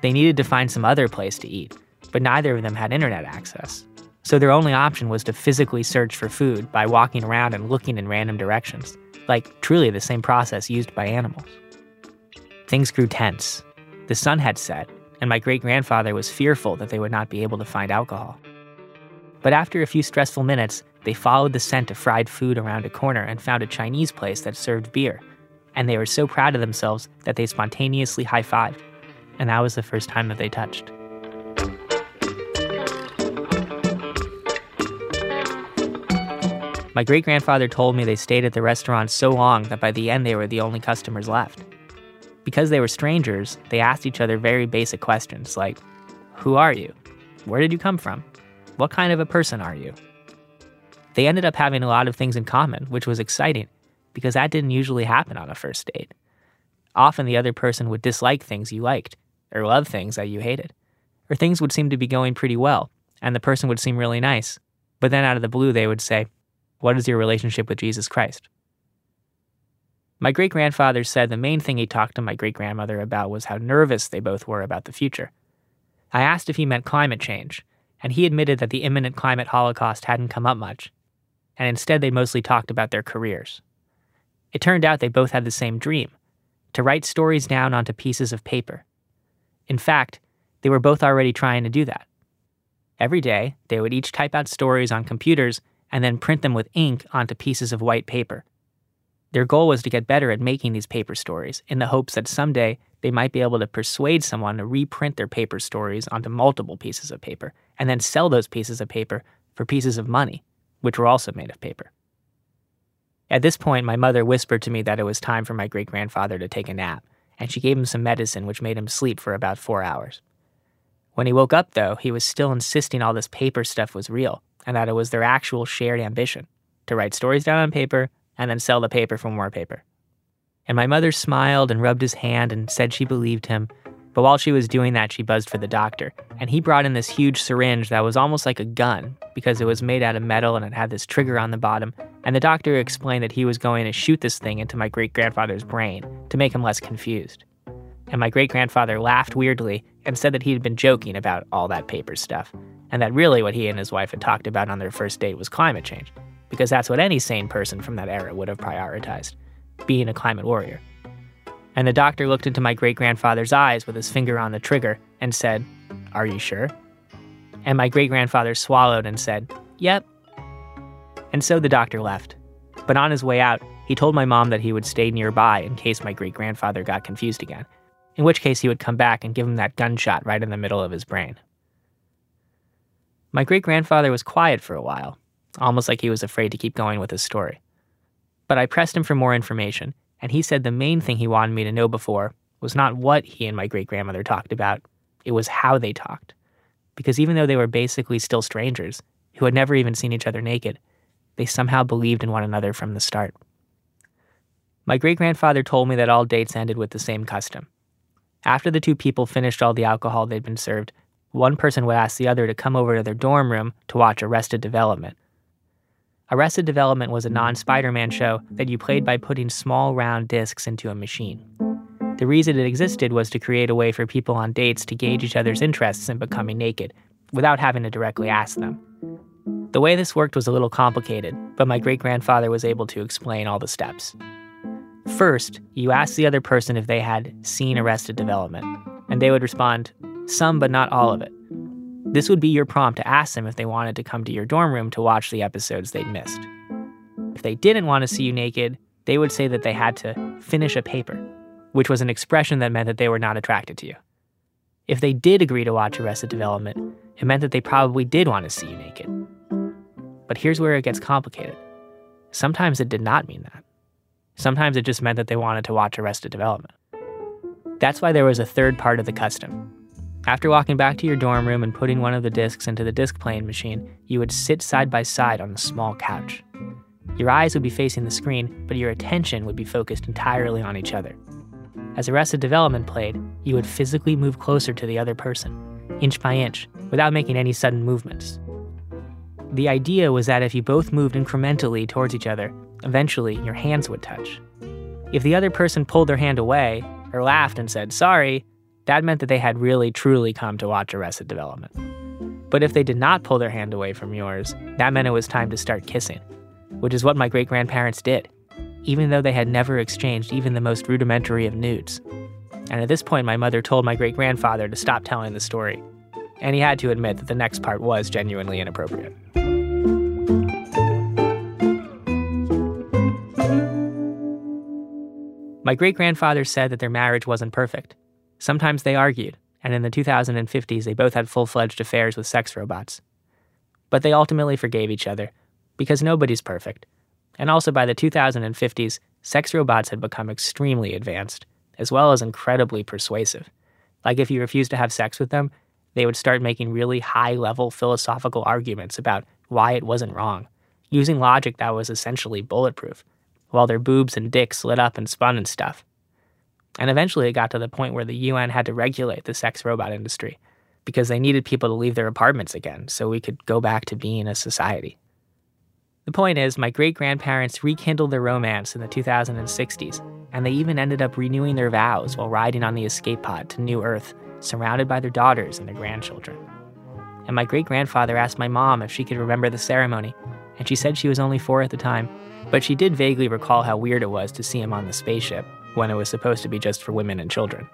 They needed to find some other place to eat, but neither of them had internet access. So their only option was to physically search for food by walking around and looking in random directions like truly the same process used by animals. Things grew tense. The sun had set, and my great grandfather was fearful that they would not be able to find alcohol. But after a few stressful minutes, they followed the scent of fried food around a corner and found a Chinese place that served beer. And they were so proud of themselves that they spontaneously high fived. And that was the first time that they touched. My great grandfather told me they stayed at the restaurant so long that by the end they were the only customers left. Because they were strangers, they asked each other very basic questions like Who are you? Where did you come from? What kind of a person are you? They ended up having a lot of things in common, which was exciting because that didn't usually happen on a first date. Often the other person would dislike things you liked, or love things that you hated, or things would seem to be going pretty well, and the person would seem really nice. But then out of the blue, they would say, what is your relationship with Jesus Christ? My great grandfather said the main thing he talked to my great grandmother about was how nervous they both were about the future. I asked if he meant climate change, and he admitted that the imminent climate holocaust hadn't come up much, and instead they mostly talked about their careers. It turned out they both had the same dream to write stories down onto pieces of paper. In fact, they were both already trying to do that. Every day, they would each type out stories on computers and then print them with ink onto pieces of white paper. Their goal was to get better at making these paper stories in the hopes that someday they might be able to persuade someone to reprint their paper stories onto multiple pieces of paper and then sell those pieces of paper for pieces of money, which were also made of paper. At this point, my mother whispered to me that it was time for my great grandfather to take a nap, and she gave him some medicine which made him sleep for about four hours. When he woke up, though, he was still insisting all this paper stuff was real, and that it was their actual shared ambition to write stories down on paper and then sell the paper for more paper. And my mother smiled and rubbed his hand and said she believed him. But while she was doing that, she buzzed for the doctor, and he brought in this huge syringe that was almost like a gun because it was made out of metal and it had this trigger on the bottom. And the doctor explained that he was going to shoot this thing into my great grandfather's brain to make him less confused. And my great grandfather laughed weirdly and said that he had been joking about all that paper stuff and that really what he and his wife had talked about on their first date was climate change, because that's what any sane person from that era would have prioritized being a climate warrior. And the doctor looked into my great grandfather's eyes with his finger on the trigger and said, Are you sure? And my great grandfather swallowed and said, Yep. And so the doctor left. But on his way out, he told my mom that he would stay nearby in case my great grandfather got confused again, in which case he would come back and give him that gunshot right in the middle of his brain. My great grandfather was quiet for a while, almost like he was afraid to keep going with his story. But I pressed him for more information, and he said the main thing he wanted me to know before was not what he and my great grandmother talked about, it was how they talked. Because even though they were basically still strangers, who had never even seen each other naked, they somehow believed in one another from the start. My great grandfather told me that all dates ended with the same custom. After the two people finished all the alcohol they'd been served, one person would ask the other to come over to their dorm room to watch Arrested Development. Arrested Development was a non Spider Man show that you played by putting small round discs into a machine. The reason it existed was to create a way for people on dates to gauge each other's interests in becoming naked without having to directly ask them. The way this worked was a little complicated, but my great grandfather was able to explain all the steps. First, you asked the other person if they had seen Arrested Development, and they would respond, some but not all of it. This would be your prompt to ask them if they wanted to come to your dorm room to watch the episodes they'd missed. If they didn't want to see you naked, they would say that they had to finish a paper, which was an expression that meant that they were not attracted to you. If they did agree to watch Arrested Development, it meant that they probably did want to see you naked. But here's where it gets complicated. Sometimes it did not mean that. Sometimes it just meant that they wanted to watch Arrested Development. That's why there was a third part of the custom. After walking back to your dorm room and putting one of the discs into the disc playing machine, you would sit side by side on a small couch. Your eyes would be facing the screen, but your attention would be focused entirely on each other. As Arrested Development played, you would physically move closer to the other person, inch by inch, without making any sudden movements. The idea was that if you both moved incrementally towards each other, eventually your hands would touch. If the other person pulled their hand away, or laughed and said sorry, that meant that they had really truly come to watch Arrested Development. But if they did not pull their hand away from yours, that meant it was time to start kissing, which is what my great grandparents did, even though they had never exchanged even the most rudimentary of nudes. And at this point, my mother told my great grandfather to stop telling the story, and he had to admit that the next part was genuinely inappropriate. My great grandfather said that their marriage wasn't perfect. Sometimes they argued, and in the 2050s, they both had full fledged affairs with sex robots. But they ultimately forgave each other, because nobody's perfect. And also by the 2050s, sex robots had become extremely advanced, as well as incredibly persuasive. Like if you refused to have sex with them, they would start making really high level philosophical arguments about why it wasn't wrong, using logic that was essentially bulletproof, while their boobs and dicks lit up and spun and stuff. And eventually it got to the point where the UN had to regulate the sex robot industry because they needed people to leave their apartments again so we could go back to being a society. The point is, my great grandparents rekindled their romance in the 2060s, and they even ended up renewing their vows while riding on the escape pod to New Earth, surrounded by their daughters and their grandchildren. And my great grandfather asked my mom if she could remember the ceremony, and she said she was only four at the time, but she did vaguely recall how weird it was to see him on the spaceship when it was supposed to be just for women and children.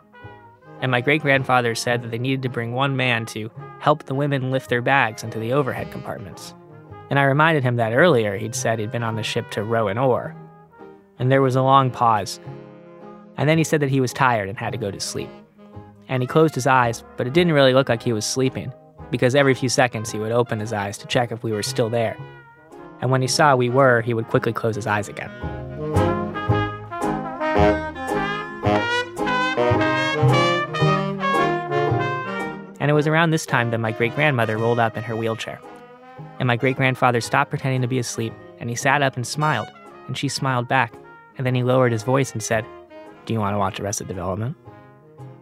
And my great grandfather said that they needed to bring one man to help the women lift their bags into the overhead compartments. And I reminded him that earlier he'd said he'd been on the ship to row an oar. And there was a long pause. And then he said that he was tired and had to go to sleep. And he closed his eyes, but it didn't really look like he was sleeping, because every few seconds he would open his eyes to check if we were still there. And when he saw we were, he would quickly close his eyes again. Was around this time that my great grandmother rolled up in her wheelchair. And my great grandfather stopped pretending to be asleep, and he sat up and smiled, and she smiled back. And then he lowered his voice and said, Do you want to watch Arrested Development?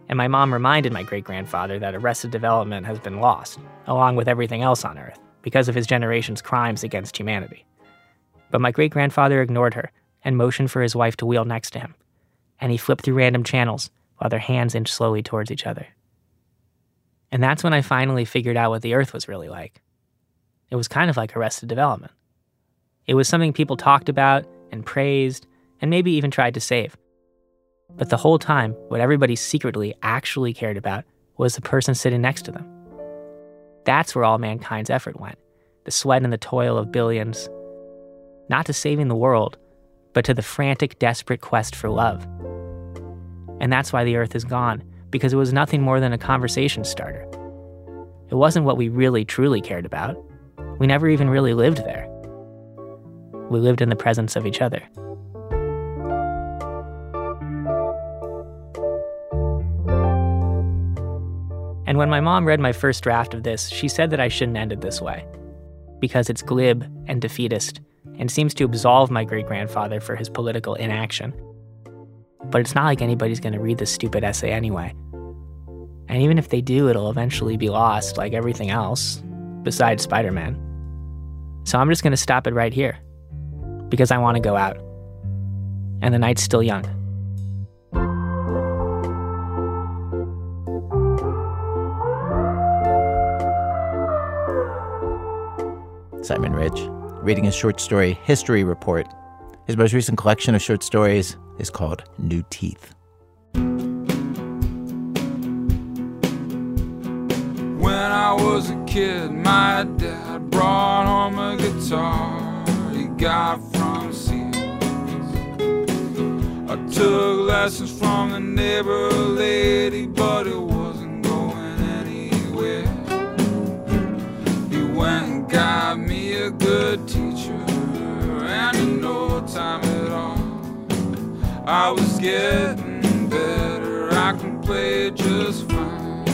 And my mom reminded my great grandfather that Arrested Development has been lost, along with everything else on Earth, because of his generation's crimes against humanity. But my great grandfather ignored her and motioned for his wife to wheel next to him, and he flipped through random channels while their hands inched slowly towards each other. And that's when I finally figured out what the Earth was really like. It was kind of like Arrested Development. It was something people talked about and praised and maybe even tried to save. But the whole time, what everybody secretly actually cared about was the person sitting next to them. That's where all mankind's effort went the sweat and the toil of billions. Not to saving the world, but to the frantic, desperate quest for love. And that's why the Earth is gone because it was nothing more than a conversation starter. It wasn't what we really truly cared about. We never even really lived there. We lived in the presence of each other. And when my mom read my first draft of this, she said that I shouldn't end it this way because it's glib and defeatist and seems to absolve my great grandfather for his political inaction. But it's not like anybody's going to read this stupid essay anyway. And even if they do, it'll eventually be lost like everything else, besides Spider Man. So I'm just going to stop it right here because I want to go out. And the night's still young. Simon Rich, reading his short story History Report. His most recent collection of short stories is called New Teeth. When I was a kid, my dad brought home a guitar he got from Sears. I took lessons from the neighbor lady, but it wasn't going anywhere. He went and got me a good teacher, I was getting better. I can play just fine.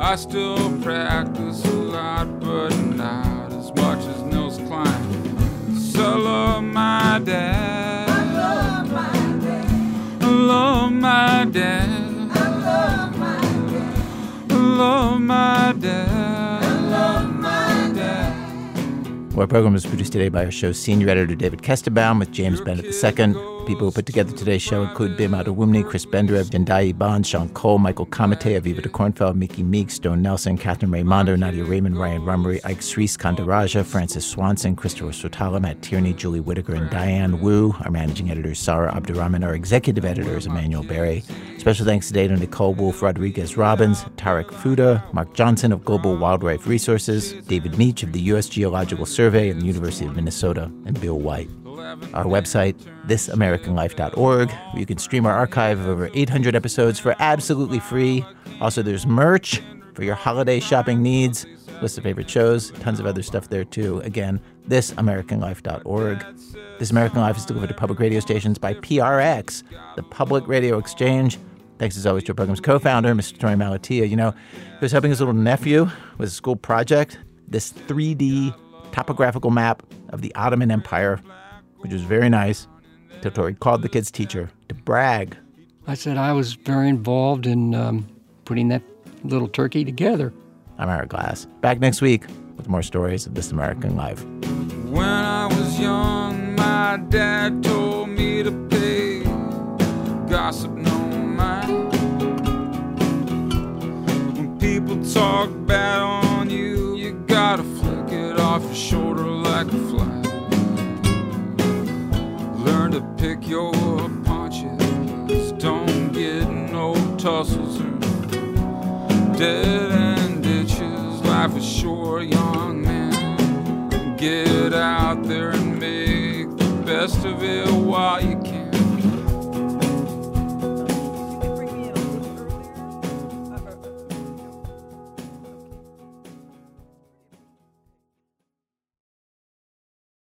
I still practice a lot, but not as much as Nils Klein. So I love my dad. I love my dad. I love my dad. I love my dad. I love my dad. I my dad. Our program was produced today by our show's senior editor, David Kestenbaum, with James Bennett II. People who put together today's show include Bim Adewunmi, Chris Benderev, Jendai Ban, Sean Cole, Michael Comite, Aviva de Kornfeld, Miki Meek, Stowe Nelson, Katherine Rae Mondo, Nadia Reiman, Ryan Rumery, Ike Srees, Kandaraja, Frances Swanson, Christopher Swetala, Matt Tierney, Julie Whitaker, and Diane Wu. Our managing editor is Sarah Abdurrahman. Our executive editor is Emanuele Berry. Special thanks today to Nicole Wolf Rodriguez Robbins, Tarek Fuda, Mark Johnson of Global Wildlife Resources, David Mech of the U.S. Geological Survey and the University of Minnesota, and Bill White. Our website, thisamericanlife.org, where you can stream our archive of over 800 episodes for absolutely free. Also, there's merch for your holiday shopping needs, list of favorite shows, tons of other stuff there too. Again, thisamericanlife.org. This American Life is delivered to public radio stations by PRX, the Public Radio Exchange. Thanks as always to our program's co founder, Mr. Torey Malatia. You know, he was helping his little nephew with a school project, this 3D topographical map of the Ottoman Empire, which was very nice. Torey called the kid's teacher to brag. I said I was very involved in um, putting that little turkey together. I'm Ira Glass. Back next week with more stories of This American Life. When I was young, my dad told me to pay gossip no mind. When people talk bad on you, you gotta flick it off your shoulder like a fly. To pick your punches. Don't get no tussles or dead end ditches. Life is short, young man. Get out there and make the best of it while you can.